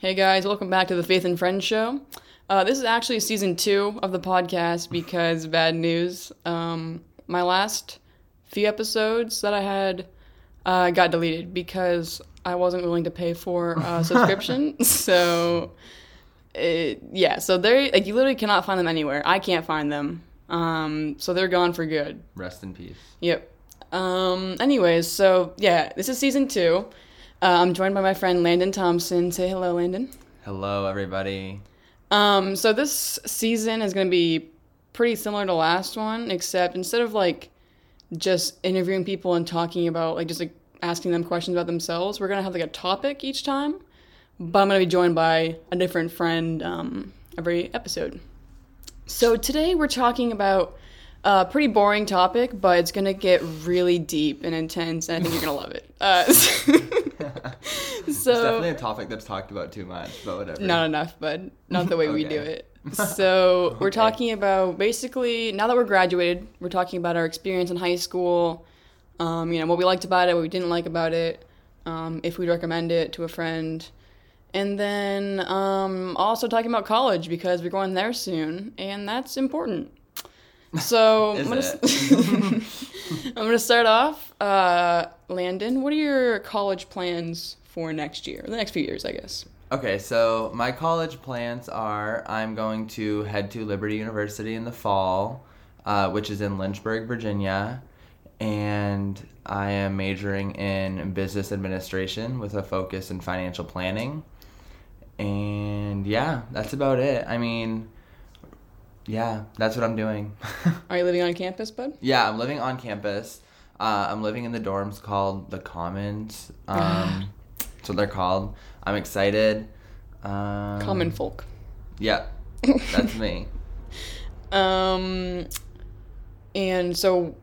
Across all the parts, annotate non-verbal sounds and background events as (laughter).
Hey guys, welcome back to the Faith and Friends show. Uh, this is actually season two of the podcast because bad news. Um, my last few episodes that I had uh, got deleted because I wasn't willing to pay for a (laughs) subscription. so, it, yeah, so they're like you literally cannot find them anywhere. I can't find them. Um, so they're gone for good. Rest in peace. Yep. Um, anyways, so yeah, this is season two. Uh, I'm joined by my friend Landon Thompson. Say hello, Landon. Hello, everybody. Um, so this season is going to be pretty similar to last one, except instead of like just interviewing people and talking about like just like asking them questions about themselves, we're gonna have like a topic each time. But I'm gonna be joined by a different friend um, every episode. So today we're talking about a pretty boring topic, but it's gonna get really deep and intense, and I think you're gonna love it. Uh, (laughs) it's definitely a topic that's talked about too much, but whatever. Not enough, but not the way okay. we do it. (laughs) So okay. we're talking about basically now that we're graduated, we're talking about our experience in high school. Um, you know what we liked about it, what we didn't like about it, um, if we'd recommend it to a friend, and then um, also talking about college because we're going there soon, and that's important. So (laughs) I'm gonna, (laughs) (laughs) I'm gonna start off. Uh, Landon, what are your college plans for next year, the next few years, I guess? Okay, so my college plans are I'm going to head to Liberty University in the fall, uh, which is in Lynchburg, Virginia, and I am majoring in business administration with a focus in financial planning. And yeah, that's about it. I mean, yeah, that's what I'm doing. (laughs) Are you living on campus, bud? Yeah, I'm living on campus. Uh, I'm living in the dorms called the Commons. (sighs) Um, that's what they're called. I'm excited. Um, Common folk. Yeah, that's me. (laughs) Um, and so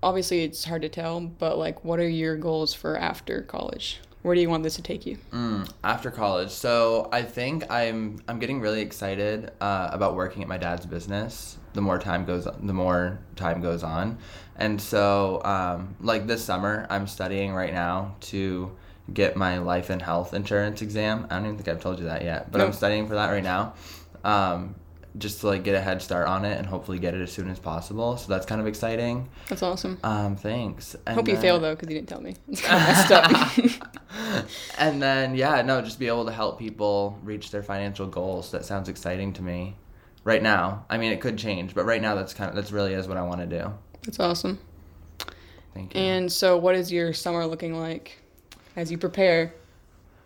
obviously it's hard to tell, but like, what are your goals for after college? Where do you want this to take you? Mm, after college, so I think I'm I'm getting really excited uh, about working at my dad's business. The more time goes, on, the more time goes on, and so um, like this summer, I'm studying right now to get my life and health insurance exam. I don't even think I've told you that yet, but nope. I'm studying for that right now. Um, just to like get a head start on it and hopefully get it as soon as possible. So that's kind of exciting. That's awesome. Um, thanks. And Hope then... you fail though, because you didn't tell me. (laughs) It's kind of messed up. (laughs) (laughs) and then yeah, no, just be able to help people reach their financial goals. That sounds exciting to me. Right now, I mean, it could change, but right now, that's kind of that's really is what I want to do. That's awesome. Thank you. And so, what is your summer looking like as you prepare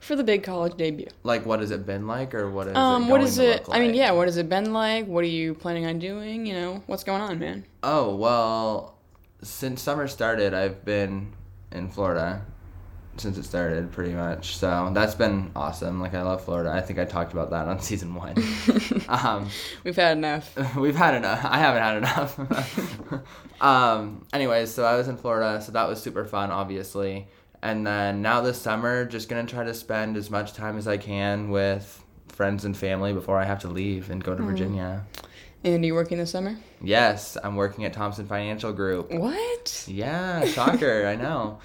for the big college debut. Like, what has it been like, or what is um, it what is it? Like? I mean, yeah, what has it been like? What are you planning on doing? You know, what's going on, man? Oh well, since summer started, I've been in Florida since it started, pretty much. So that's been awesome. Like, I love Florida. I think I talked about that on (laughs) season one. (laughs) um, we've had enough. (laughs) We've had enough. I haven't had enough. um, anyways, so I was in Florida, so that was super fun, obviously. And then now this summer, just gonna try to spend as much time as I can with friends and family before I have to leave and go to mm. Virginia. And are you working this summer? Yes, I'm working at Thompson Financial Group. What? Yeah, shocker, I know.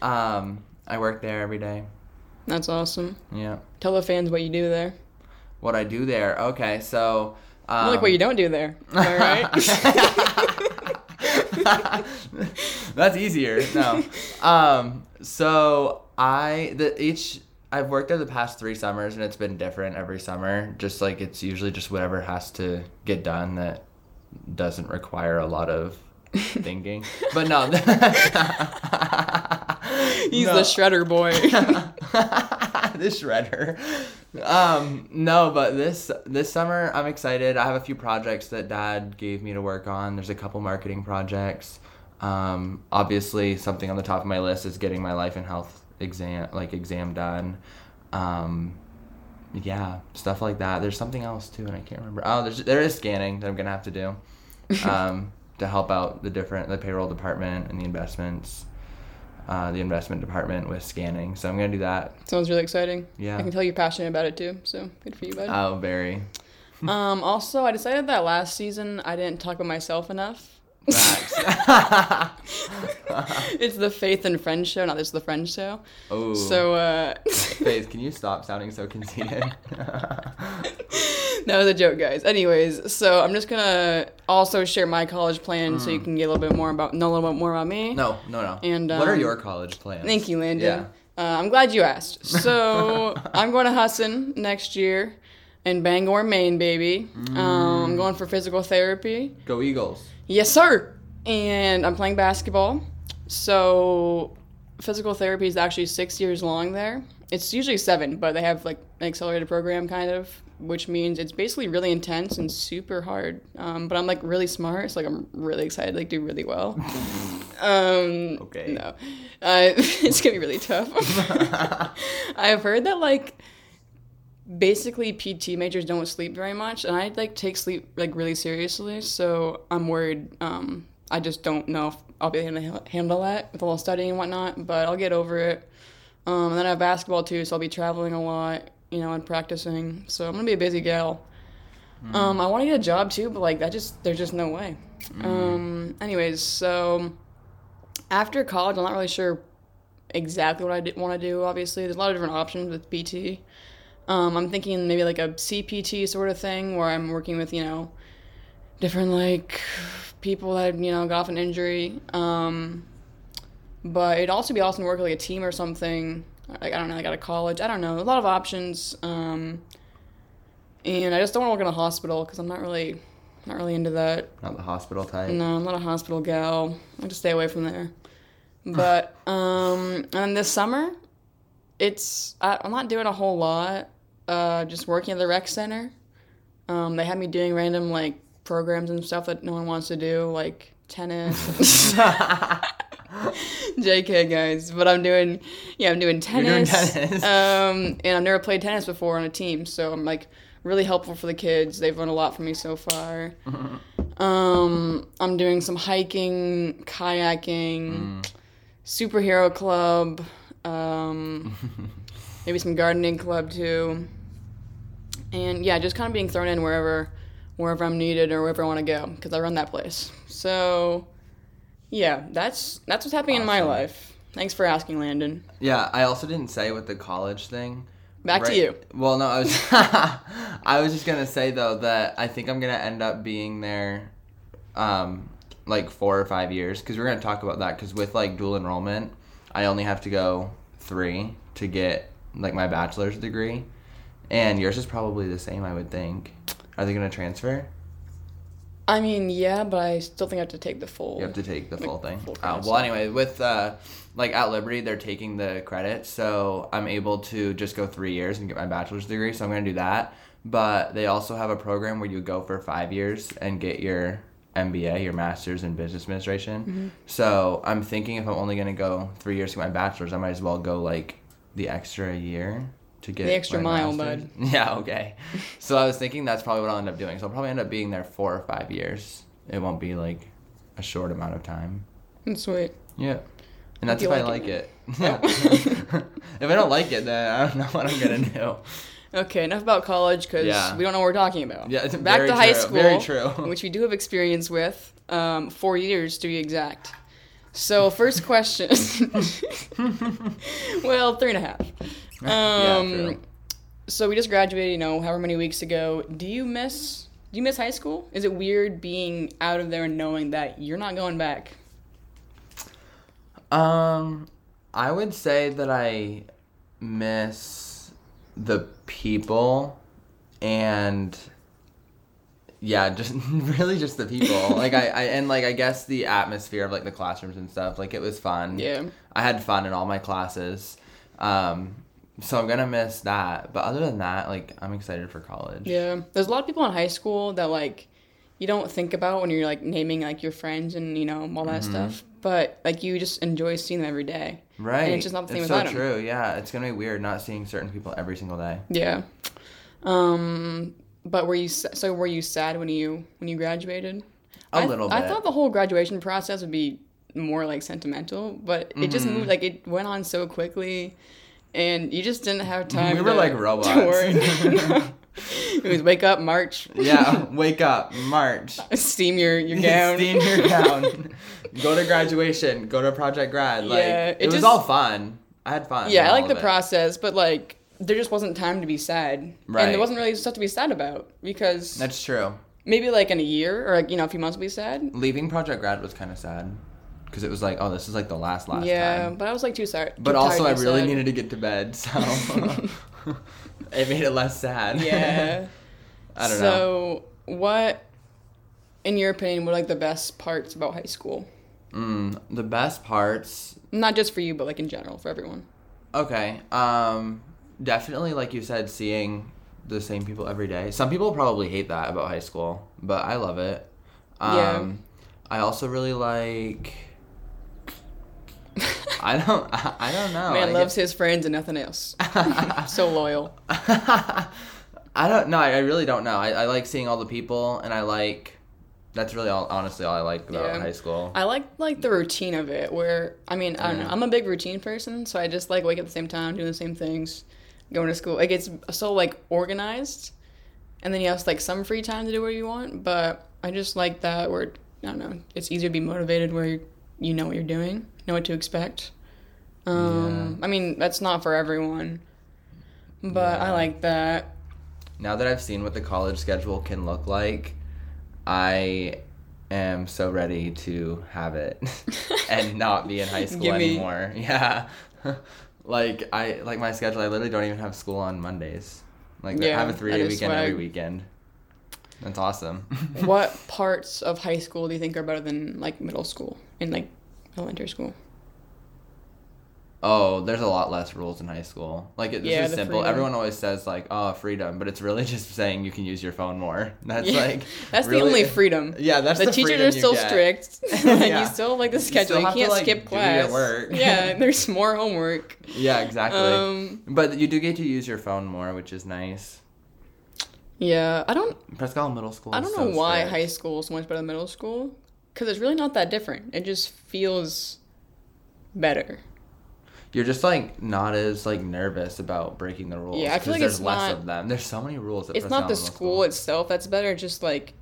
Um, I work there every day. That's awesome. Yeah. Tell the fans what you do there. What I do there? Okay, so. Um, like what you don't do there. (laughs) All right. (laughs) That's easier. No. Um, so I the each I've worked there the past three summers and it's been different every summer. Just like it's usually just whatever has to get done that doesn't require a lot of thinking. (laughs) but no. (laughs) He's no. the shredder boy. (laughs) the shredder. Um, no, but this this summer I'm excited. I have a few projects that dad gave me to work on. There's a couple marketing projects. Um, obviously, something on the top of my list is getting my life and health exam, like exam done. Um, yeah, stuff like that. There's something else too, and I can't remember. Oh, there's there is scanning that I'm gonna have to do, um, to help out the different the payroll department and the investments, uh, the investment department with scanning. So I'm gonna do that. Sounds really exciting. Yeah, I can tell you're passionate about it too. So good for you, bud. Oh, very. (laughs) um, also, I decided that last season I didn't talk about myself enough (laughs) (laughs) it's the Faith and Friends show, not just the Friends show. oh. So, uh, Faith, can you stop sounding so conceited? That was a joke, guys. Anyways, so I'm just gonna also share my college plan so you can get a little bit more about, know a little bit more about me. Mm. no, no, no. And, what are um, your college plans? Thank you, Landon. Yeah. Uh, I'm glad you asked. So (laughs) I'm going to Husson next year in Bangor, Maine, baby. Um, I'm going for physical therapy. Go Eagles. Yes, sir. And I'm playing basketball. So physical therapy is actually six years long there. It's usually seven, but they have like an accelerated program kind of, which means it's basically really intense and super hard. Um, but I'm like really smart, so like I'm really excited, like do really well. (laughs) um, Okay. No, uh, (laughs) it's gonna be really tough. (laughs) I've heard that like basically PT majors don't sleep very much, and I like take sleep like really seriously. So I'm worried. Um, I just don't know if I'll be able to handle that with a little studying and whatnot. But I'll get over it. Um, and then I have basketball too, so I'll be traveling a lot, you know, and practicing. So I'm gonna be a busy gal. Um, I want to get a job too, but like that just there's just no way. Um, anyways, so after college, I'm not really sure exactly what I want to do. Obviously, there's a lot of different options with PT. Um, I'm thinking maybe like a CPT sort of thing where I'm working with you know different like people that you know got off an injury. Um, but it'd also be awesome to work with like a team or something. Like I don't know, like out of college. I don't know. A lot of options. Um, and I just don't want to work in a hospital because I'm not really, not really into that. Not the hospital type. No, I'm not a hospital gal. I just stay away from there. But (laughs) um, and this summer, it's I, I'm not doing a whole lot. Uh, just working at the rec center. Um, they had me doing random like programs and stuff that no one wants to do, like tennis. (laughs) (laughs) (laughs) JK guys, but I'm doing yeah, I'm doing You're doing tennis. tennis. (laughs) Um, and I've never played tennis before on a team, so I'm like really helpful for the kids. They've learned a lot from me so far. (laughs) Um, I'm doing some hiking, kayaking, superhero club, um, maybe some gardening club too. And yeah, just kind of being thrown in wherever wherever I'm needed or wherever I want to go because I run that place. So yeah, that's that's what's happening in my life. Thanks for asking, Landon. Yeah, I also didn't say with the college thing. Back to you. Well, no, I was (laughs) I was just gonna say though that I think I'm gonna end up being there, um, like four or five years because we're gonna talk about that because with like dual enrollment, I only have to go three to get like my bachelor's degree, and yours is probably the same. I would think. Are they gonna transfer? I mean, yeah, but I still think I have to take the full. You have to take the Like, full thing. full credits. well, anyway, with uh, like at Liberty, they're taking the credit, so I'm able to just go three years and get my bachelor's degree. So I'm gonna do that. But they also have a program where you go for five years and get your MBA, your master's in business administration. Mm-hmm. So I'm thinking if I'm only gonna go three years to get my bachelor's, I might as well go like the extra year to get The extra mile, bud. (laughs) Yeah, okay. so I was thinking that's probably what I'll end up doing. So I'll probably end up being there four or five years. It won't be like a short amount of time. That's sweet. Yeah. And that's you if I like like it, it. Yeah. (laughs) (laughs) if I don't like it, then I don't know what I'm gonna do. Okay, enough about college because Yeah. we don't know what we're talking about. Yeah, it's Back very to high school, very true. which we do have experience with. Um, four years to be exact. So first question. well, three and a half. Yeah, Um, true. so we just graduated, you know, however many weeks ago. Do you miss? Do you miss high school? Is it weird being out of there and knowing that you're not going back? Um, I would say that I miss the people and yeah, just (laughs) really just the people. (laughs) like I, I and like I guess the atmosphere of like the classrooms and stuff. Like it was fun. Yeah. I had fun in all my classes. Um, so I'm gonna miss that. But other than that, like I'm excited for college. Yeah, there's a lot of people in high school that like you don't think about when you're like naming like your friends and you know all that stuff. But like you just enjoy seeing them every day. Right. And it's just not the same it's so 'em. true. Yeah, it's gonna be weird not seeing certain people every single day. Yeah. Um. But were you so were you sad when you when you graduated? A I- little I thought the whole graduation process would be more like sentimental, but it just Mm-hmm. moved like it went on so quickly, and you just didn't have time. We were to- like robots. it (laughs) (laughs) was wake up, march. yeah, wake up, march. Steam your, your gown. (laughs) Steam your gown. go to graduation. Go to project grad. Like Yeah, it, it was all fun. I had fun. Yeah, I like the it. process, but like there just wasn't time to be sad, right. and there wasn't really stuff to be sad about because That's true. maybe like in a year or like you know a few months will be sad. Leaving project grad was kind of sad because it was like, oh, this is like the last last yeah, time. but I was like too sorry. But also, I really needed to get to bed, so (laughs) (laughs) it made it less sad. Yeah. (laughs) I don't know. so, what, in your opinion, were like the best parts about high school? Mm, the best parts Not just for you, but like in general for everyone. Okay. Um definitely like you said seeing the same people every day. Some people probably hate that about high school, but I love it. Um Yeah. I also really like I don't I don't know. Man I loves his friends and nothing else. (laughs) so loyal. I don't know. I, I really don't know. I, I like seeing all the people and I like that's really all honestly all I like about Yeah. high school. I like like the routine of it. Where I mean, I don't know. I'm a big routine person, so I just like wake up at the same time, doing the same things, going to school. Like it's so like organized, and then you have like some free time to do what you want. But I just like that where I don't know. It's easier to be motivated where you know what you're doing, know what to expect. Um, I mean, that's not for everyone, but I like that. now that I've seen what the college schedule can look like, I am so ready to have it (laughs) and not be in high school anymore. (laughs) Yeah. like I like my schedule, I literally don't even have school on Mondays. Like I have a three that day is weekend every weekend. That's awesome. (laughs) what parts of high school do you think are better than like middle school and like elementary school? Oh, there's a lot less rules in high school. Like it, this Yeah, is simple. freedom. Everyone always says like, "Oh, freedom," but it's really (laughs) just saying you can use your phone more. (laughs) That's Yeah, like (laughs) That's really- the only freedom. Yeah, that's the, the, teachers are still get. strict. like Yeah. you still have, like the schedule. You, to, can't like, skip class. yeah, there's more homework. Yeah, exactly. Um, But you do get to use your phone more, which is nice. yeah, I don't. Isle Middle School. I don't so know why strict. high school is so much better than middle school. Because it's really not that different. It just feels better. You're just like not as like nervous about breaking the rules. Yeah, I feel like there's it's less not- of them. There's so many rules. At It's not the school itself that's better. Just like,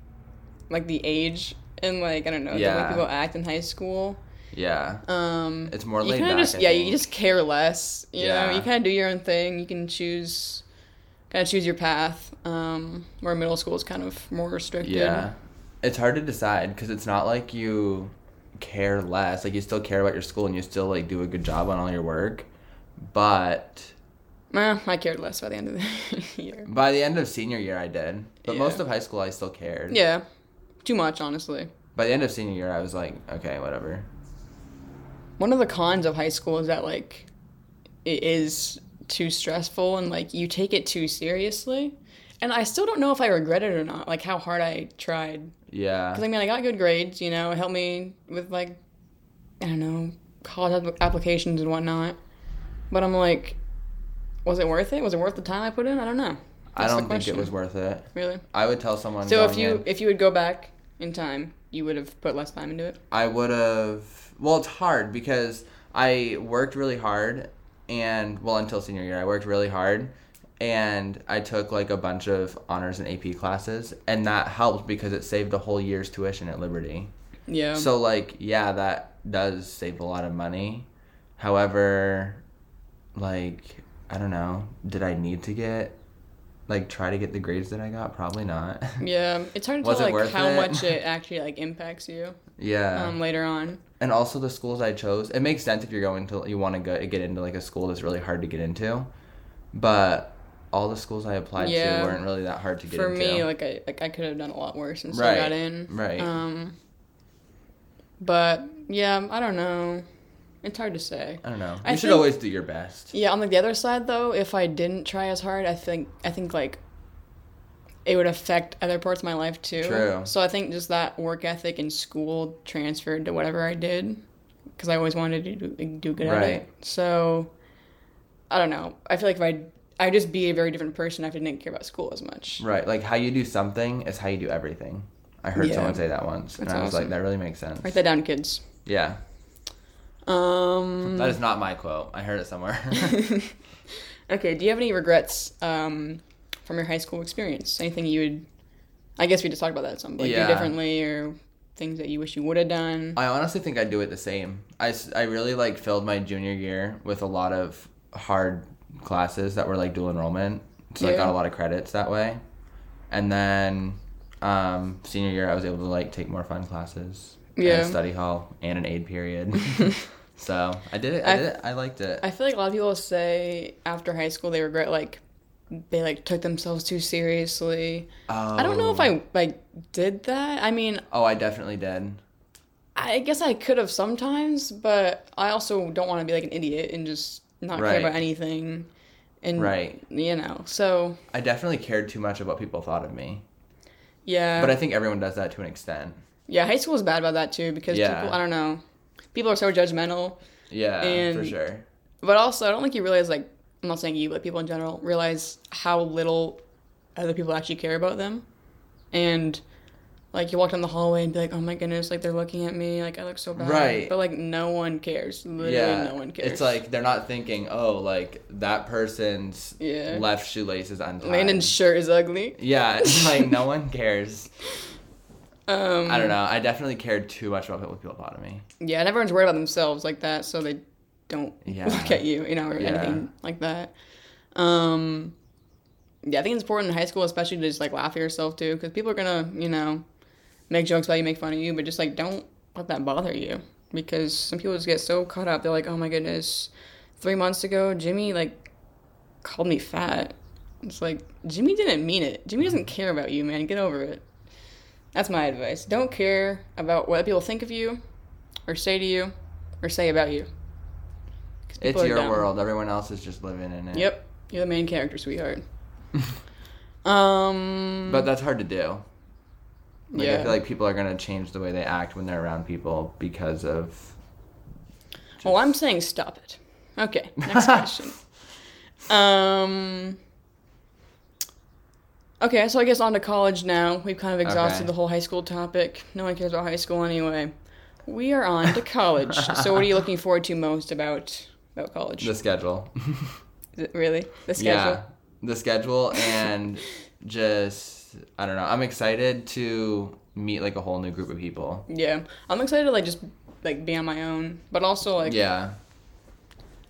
like the age and like I don't know the way people act in high school. Yeah, Um, it's more you laid kind back. of just yeah, you just care less. You know, Yeah. you kind of do your own thing. You can choose, kind of choose your path. Um, where middle school is kind of more restricted. Yeah, it's hard to decide because it's not like you care less. Like you still care about your school and you still like do a good job on all your work, but Eh, I cared less by the end of the (laughs) year. by the end of senior year, I did. But Yeah. most of high school, I still cared. Yeah, too much honestly. By the end of senior year, I was like, okay, whatever. One of the cons of high school is that like it is too stressful and like you take it too seriously. And I still don't know if I regret it or not. Like how hard I tried. Yeah. Because I mean, I got good grades. You know, it helped me with like I don't know college app- applications and whatnot. But I'm like, was it worth it? Was it worth the time I put in? I don't know. I That's the don't think it was worth it. Really. I would tell someone. So if you in- if you would go back in time, you would have put less time into it. I would have. Well, it's hard because I worked really hard, and well, until senior year, I worked really hard, and I took like a bunch of honors and AP classes, and that helped because it saved a whole year's tuition at Liberty. Yeah. So like, yeah, that does save a lot of money. However, like, I don't know, did I need to get like try to get the grades that I got? Probably not. (laughs) yeah, it's hard to tell like how it? much it (laughs) actually like impacts you yeah. um, later on. and also the schools I chose. It makes sense if you're going to you want to go get into like a school that's really hard to get into, but all the schools I applied Yeah. to weren't really that hard to get into. For into. me, like I like I could have done a lot worse and still Right, got in. right. Um. But yeah, I don't know. It's hard to say. I don't know. You I should think- always do your best. Yeah, on like the other side though, if I didn't try as hard, I think I think like it would affect other parts of my life too. True. So I think just that work ethic in school transferred to whatever I did because I always wanted to do, do good at Right. it. So I don't know. I feel like if I I'd just be a very different person if I didn't care about school as much. Right, like how you do something is how you do everything. I heard Yeah. someone say that once, and That's I was like, that really makes sense. Write that down, kids. Yeah, Um. that is not my quote. I heard it somewhere. (laughs) (laughs) okay. Do you have any regrets um, from your high school experience? Anything you would, I guess we just talked about that some, like Yeah. do differently or things that you wish you would have done. I honestly think I'd do it the same. I I really like filled my junior year with a lot of hard classes that were like dual enrollment. So I got a lot of credits that way. And then um, senior year, I was able to like take more fun classes. Yeah. Study hall and an aid period. (laughs) so I did it. I, I- did it. I liked it. I feel like a lot of people say after high school they regret like they like took themselves too seriously. I don't know if Oh. I like did that. I mean, Oh, I definitely did. I guess I could have sometimes, but I also don't want to be like an idiot and just not care about anything. And Right. you know, so I definitely cared too much of what people thought of me. yeah. But I think everyone does that to an extent. yeah, high school is bad about that too because Yeah. people I don't know. People are so judgmental. Yeah, for sure. But also I don't think you realize like I'm not saying you, but people in general realize how little other people actually care about them. And like you walk down the hallway and be like, Oh my goodness, like they're looking at me, like I look so bad. Right. But like no one cares. Literally yeah, no one cares. It's like they're not thinking, oh, like that person's Yeah. left shoelace is untied. Landon's shirt is ugly. Yeah, (laughs) like no one cares. Um I don't know. I definitely cared too much about people thought of me. Yeah, and everyone's worried about themselves like that, so they don't Yeah. (laughs) look at you, you know, or Yeah. anything like that. Um, yeah, I think it's important in high school, especially to just like laugh at yourself too, because people are gonna, you know, make jokes about you, make fun of you, but just like don't let that bother you, because some people just get so caught up. They're like, oh my goodness, three months ago, Jimmy like called me fat. It's like Jimmy didn't mean it. Jimmy doesn't care about you, man. Get over it. That's my advice. Don't care about what people think of you, or say to you, or say about you. It's your dumb. world. Everyone else is just living in it. Yep, you're the main character, sweetheart. (laughs) um. But that's hard to do. Like, I feel like people are gonna change the way they act when they're around people because of. well, I'm saying stop it. Okay, next (laughs) question. Um. Okay, so I guess on to college now. We've kind of exhausted Okay. the whole high school topic. No one cares about high school anyway. We are on to college. (laughs) so, what are you looking forward to most about about college? The schedule. Really the schedule? Yeah, the schedule and just I don't know. I'm excited to meet like a whole new group of people. Yeah, I'm excited to like just like be on my own, but also like Yeah,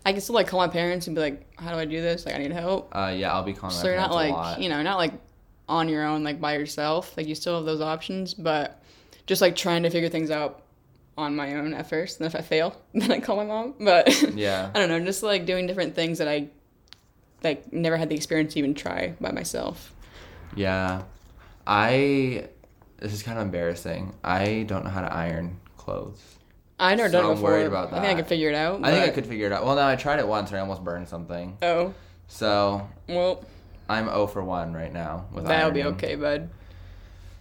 I can still like call my parents and be like, "How do I do this? Like, I need help." uh, yeah. I'll be calling So you're not like you know not like on your own like by yourself. Like you still have those options, but just like trying to figure things out on my own at first. And if I fail, (laughs) then I call my mom. But (laughs) Yeah. I don't know, just like doing different things that I like never had the experience to even try by myself. Yeah, I. This is kind of embarrassing. I don't know how to iron clothes. I never So done it I'm worried about that. I think I could figure it out. I think I could figure it out. Well, no, I tried it once and I almost burned something. Oh So well, I'm 0 for 1 right now with that'll be okay, bud.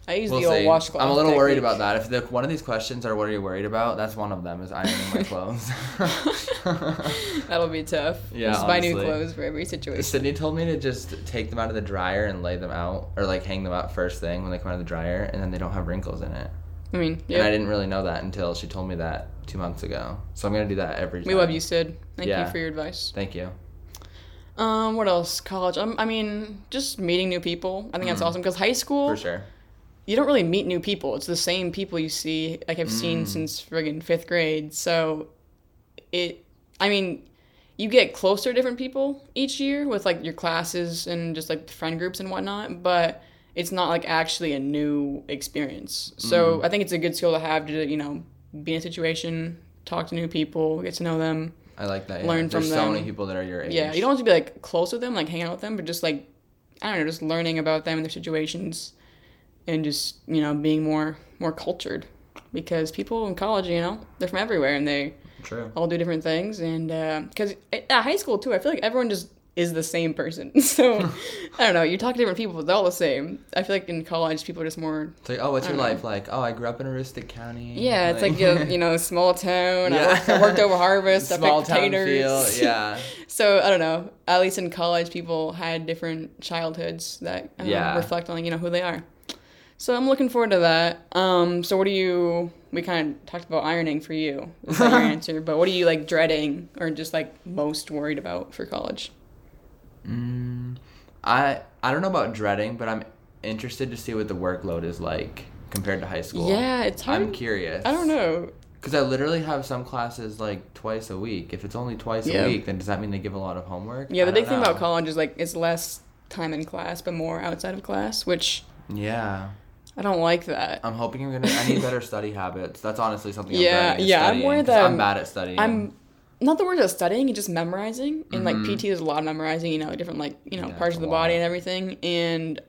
I use We'll the old see. washcloth. I'm a little worried about that. If the, one of these questions are what are you worried about, that's one of them is ironing my clothes. (laughs) That'll be tough. Yeah, Just buy new clothes for every situation. Sydney told me to just take them out of the dryer and lay them out, or like hang them out first thing when they come out of the dryer, and then they don't have wrinkles in it. I mean, yeah. And I didn't really know that until she told me that two months ago. So I'm gonna do that every time. We love you, Sid. Thank Yeah. you for your advice. Thank you. Um, what else? College. Um, I mean, just meeting new people. I think that's Mm. awesome because high school, For sure. You don't really meet new people. It's the same people you see, like I've seen Mm. since friggin' fifth grade. So, it. I mean, you get closer to different people each year with like your classes and just like friend groups and whatnot. But it's not like actually a new experience. Mm. So I think it's a good skill to have to you know be in a situation, talk to new people, get to know them. I like that. Yeah. Learn There's from so them. many people that are your age. Yeah, you don't have to be like close with them, like hang out with them, but just like I don't know, just learning about them and their situations, and just you know being more more cultured, because people in college, you know, they're from everywhere and they True. all do different things, and uh, because at high school too, I feel like everyone just is the same person. (laughs) So (laughs) I don't know, you talk to different people, but they're all the same. I feel like in college, people are just more. It's like, oh, what's I your know. life like? Oh, I grew up in Aroostook County. Yeah, it's like a, you know, (laughs) small town. I, Yeah. worked, I worked over harvest. I small picked town potatoes. feel. Yeah. So I don't know. At least in college, people had different childhoods that I Yeah. reflect on you know who they are. So I'm looking forward to that. Um, so what do you? We kind of talked about ironing for you. Is that your (laughs) answer? But what are you like dreading or just like most worried about for college? Mm, I I don't know about dreading, but I'm interested to see what the workload is like compared to high school. Yeah, it's hard. I'm curious. I don't know. Because I literally have some classes like twice a week. If it's only twice Yeah. a week, then does that mean they give a lot of homework? Yeah, the big don't thing about college is like it's less time in class, but more outside of class, which Yeah, I don't like that. I'm hoping I'm gonna. I need better study habits. That's honestly something. I'm Yeah, dreading yeah, I'm 'cause that I'm I'm- bad at studying. I'm not the word of studying, just memorizing. And like Mhm. PT is a lot of memorizing, you know, different like, you know, Yeah, parts of the body and everything. And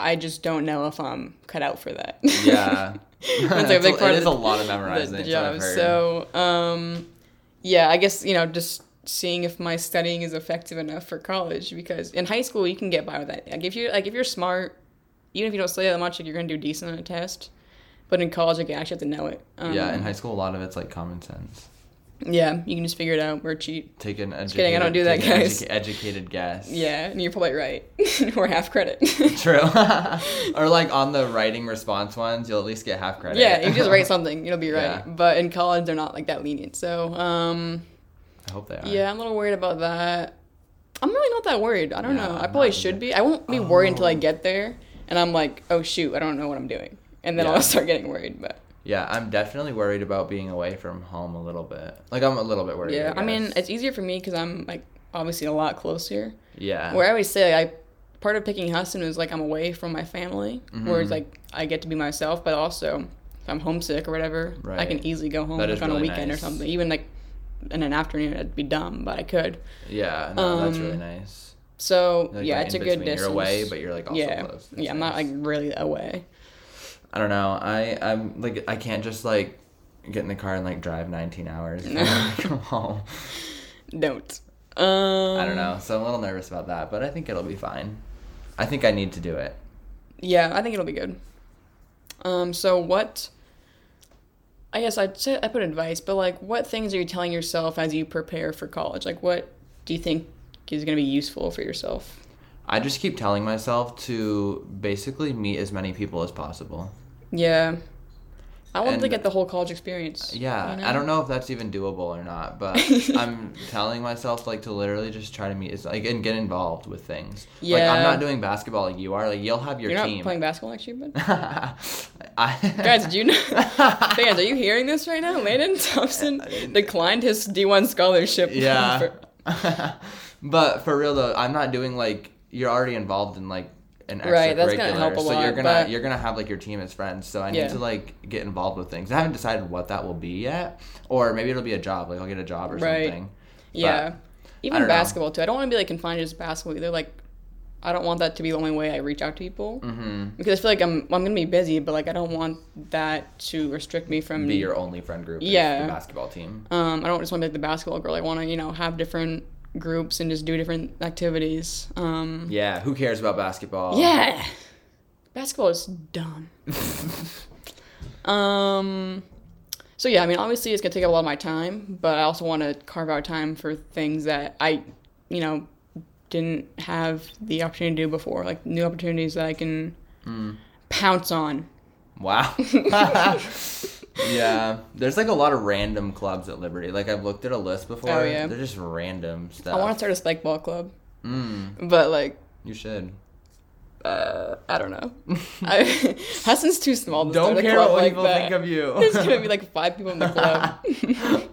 I just don't know if I'm cut out for that. Yeah. (laughs) (laughs) That's a big part It of is the- a lot of the, memorizing. the I've job. So, um, yeah, I guess, you know, just seeing if my studying is effective enough for college because in high school you can get by with that. Like if you like if you're smart, even if you don't study that much, like you're gonna do decent on a test. But in college, like you actually have to know it. Um, yeah, in high school, a lot of it's like common sense. Yeah, you can just figure it out or cheat. Take an educated, kidding, I don't do that, guys. educa- educated guess. Yeah, and you're probably right. (laughs) or half credit. (laughs) True. (laughs) or like on the writing response ones, you'll at least get half credit. yeah, you just write something, you'll be right. Yeah. But in college, they're not like that lenient. So, um, I hope they are. yeah, I'm a little worried about that. I'm really not that worried. I don't Yeah, know. I probably should be. I won't be worried until I Oh. get there, and I'm like, oh shoot, I don't know what I'm doing, and then Yeah. I'll start getting worried. But Yeah, I'm definitely worried about being away from home a little bit. Like I'm a little bit worried. yeah, I, mean, it's easier for me because I'm like obviously a lot closer. yeah. Where I always say, like, I part of picking Husson is like I'm away from my family, whereas Mhm. like I get to be myself, but also if I'm homesick or whatever, I can easily go home like, on a really weekend or something. Even like in an afternoon, it'd be dumb, but I could. yeah, no, that's really um, nice. So Like, yeah, it's a good distance. You're away, but you're like also yeah, close. That's yeah, I'm not like really away. I don't know. I I'm like I can't just like get in the car and like drive 19 hours and (laughs) come home. Don't. Um, I don't know. So I'm a little nervous about that, but I think it'll be fine. I think I need to do it. Yeah, I think it'll be good. Um, so what? I guess I'd say I put advice, but like, what things are you telling yourself as you prepare for college? Like, what do you think is going to be useful for yourself? I just keep telling myself to basically meet as many people as possible. Yeah, I want to get the whole college experience. Yeah, you I don't know if that's even doable or not, but (laughs) I'm telling myself like to literally just try to meet as like and get involved with things. Like Yeah. I'm not doing basketball like you are. Like you'll have your You're team. not playing basketball next year, bud. (laughs) I, (laughs) Guys, did you know? Fans, are you hearing this right now? Landon Thompson declined his D1 scholarship. Yeah. for- but for real though, I'm not doing like you're already involved in like an extracurricular. Right, that's gonna help a so you're gonna but- you're gonna have like your team as friends. So I need Yeah. to like get involved with things. I haven't decided what that will be yet, or maybe it'll be a job. Like I'll get a job or Right. something. Yeah. I Even don't know. basketball too. I don't want to be like confined to just basketball either. Like, I don't want that to be the only way I reach out to people Mm-hmm. because I feel like I'm I'm gonna be busy, but like I don't want that to restrict me from. Be your only friend group. Yeah. The basketball team. um, I don't just want to be like the basketball girl. I want to you know have different groups and just do different activities. Um, Yeah. Who cares about basketball? yeah. Basketball is dumb. (laughs) um. So yeah, I mean, obviously it's gonna take up a lot of my time, but I also want to carve out time for things that I, you know, didn't have the opportunity to do before, like new opportunities that I can Mm. pounce on. Wow. (laughs) (laughs) yeah. There's like a lot of random clubs at Liberty. Like I've looked at a list before. Oh, yeah. They're just random stuff. I want to start a spike ball club, Mm, but like, you should. uh, I don't know. (laughs) I, Husson's too small to Don't care what like people that. think of you. There's gonna be like five people in the club.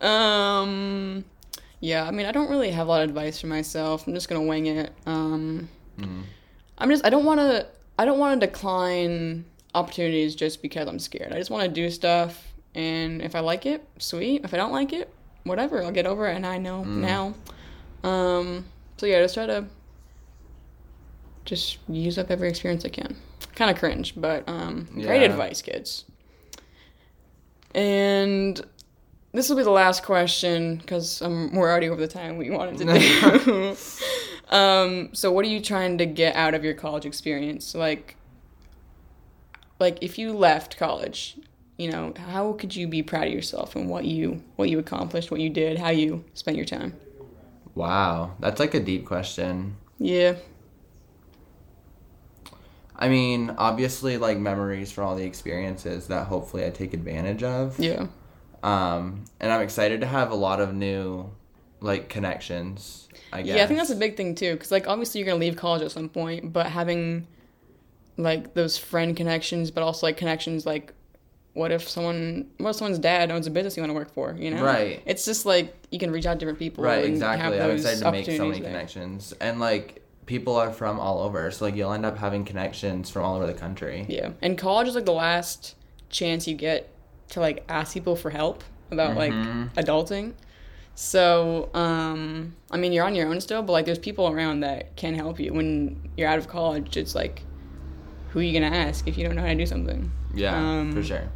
(laughs) (laughs) um, yeah, I mean, I don't really have a lot of advice for myself. I'm just gonna wing it. Um, Mm. I'm just, I don't want to, I don't want to decline opportunities just because I'm scared. I just want to do stuff, and if I like it, sweet. If I don't like it, whatever. I'll get over it, and I know Mm. now. Um, so yeah, just try to just use up every experience I can. Kind of cringe, but um, great advice, kids. And this will be the last question because um, we're already over the time we wanted to do. (laughs) (laughs) um, so, what are you trying to get out of your college experience? Like, like if you left college, you know, how could you be proud of yourself and what you what you accomplished, what you did, how you spent your time? Wow. That's like a deep question. Yeah, I mean, obviously, like memories for all the experiences that hopefully I take advantage of. yeah, Um, and I'm excited to have a lot of new like connections. I guess. Yeah, I think that's a big thing too, because like obviously you're gonna leave college at some point, but having like those friend connections, but also like connections like, what if someone, what if someone's dad owns a business you want to work for? You know, Right. It's just like you can reach out to different people. Right, and exactly. Have I'm excited to make so many there. connections. And like people are from all over. So like you'll end up having connections from all over the country. Yeah, and college is like the last chance you get to like ask people for help about like Mhm. adulting. So, um, I mean, you're on your own still, but like there's people around that can help you when you're out of college. It's like, who are you gonna ask if you don't know how to do something? Yeah, Um, for sure.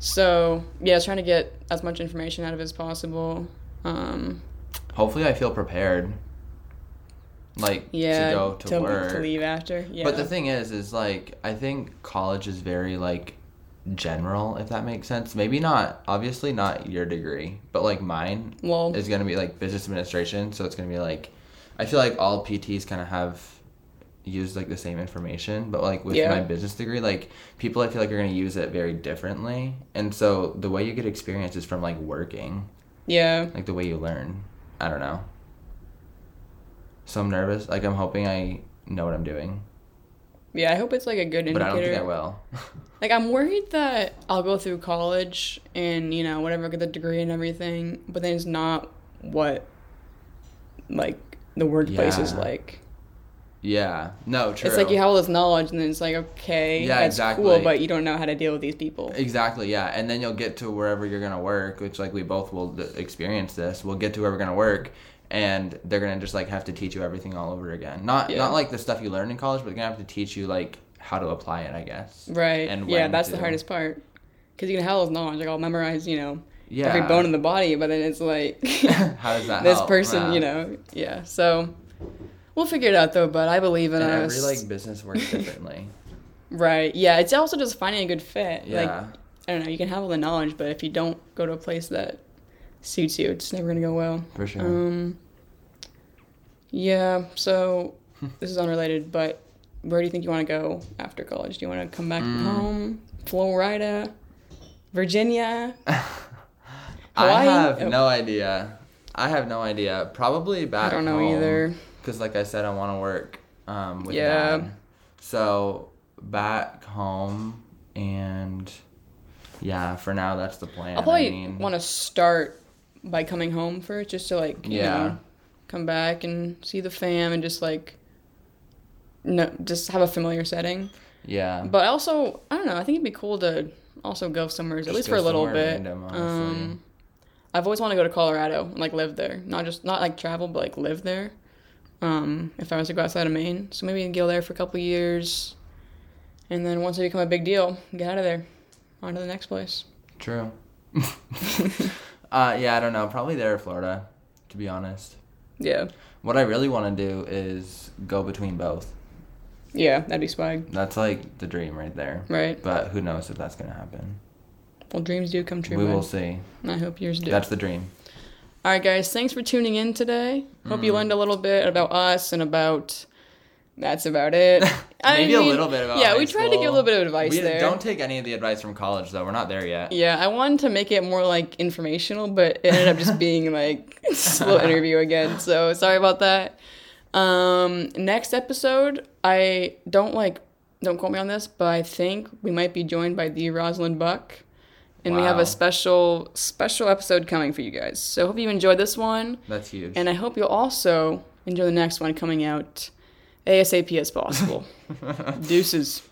So, yeah, I was trying to get as much information out of it as possible. Um, Hopefully I feel prepared. Like yeah, to go to, work. to leave after. Yeah, But the thing is, is like I think college is very like general, if that makes sense. Maybe not, obviously not your degree, but like mine well, is gonna be like business administration. So it's gonna be like, I feel like all PTs kind of have used like the same information, but like with Yeah. my business degree, like people I feel like are gonna use it very differently, and so the way you get experience is from like working, yeah, like the way you learn. I don't know. So I'm nervous. Like I'm hoping I know what I'm doing, yeah. I hope it's like a good indicator but. I don't think I will. (laughs) Like I'm worried that I'll go through college and you know whatever get the degree and everything, but then it's not what like the workplace is like. Yeah. No. True. It's like you have all this knowledge and then it's like okay, Yeah, that's exactly. cool, but you don't know how to deal with these people. Exactly, yeah. And then you'll get to wherever you're going to work, which, like, we both will experience this. We'll get to where we're going to work, and they're going to just, like, have to teach you everything all over again. Not, Yeah. not like the stuff you learned in college, but they're going to have to teach you, like, how to apply it, I guess. Right. And yeah, that's the hardest part. Because you can have all this knowledge, like I'll memorize, you know, Yeah. every bone in the body, but then it's like (laughs) How does that (laughs) this help? person, Yeah. you know, yeah. So we'll figure it out though. But I believe in And us. every, like, business works differently. (laughs) right. Yeah. It's also just finding a good fit. Like yeah. I don't know. You can have all the knowledge, but if you don't go to a place that suits you, it's never gonna go well. for sure. Um. Yeah. So (laughs) this is unrelated, but where do you think you want to go after college? Do you want to come back Mm. home, Florida, Virginia? (laughs) I have Oh. no idea. I have no idea. Probably back I don't know home. either. Because like i said i want to work um, with Yeah. dad so back home and yeah for now that's the plan I'll probably I mean, want to start by coming home first, just to like you Yeah. know, come back and see the fam and just like no, just have a familiar setting. yeah But also, I don't know. I think it'd be cool to also go somewhere, at least for a little bit. random, um, I've always wanted to go to Colorado and like live there, not just not like travel, but like live there. Um, if I was to go outside of Maine, so maybe go there for a couple years, and then once I become a big deal, get out of there, on to the next place. true. (laughs) (laughs) Uh, yeah i don't know. Probably there florida to be honest. Yeah, what i really want to do is go between both. Yeah, that'd be swag, that's like the dream right there. Right? but who knows if that's gonna happen. Well, dreams do come true. we will see. I hope yours do. that's the dream All right, guys. Thanks for tuning in today. Hope you Mm. learned a little bit about us and about. That's about it. (laughs) I Maybe a little bit about Yeah, we tried to give a little bit of advice we there. don't take any of the advice from college though we're not there yet Yeah, I wanted to make it more like informational, but it ended up just being like (laughs) a slow interview again. So sorry about that. Um, next episode, I don't like don't quote me on this, but I think we might be joined by the Rosalind Buck. And we have a special special episode coming for you guys. So hope you enjoyed this one. that's huge And I hope you'll also enjoy the next one coming out ASAP as possible. (laughs) Deuces.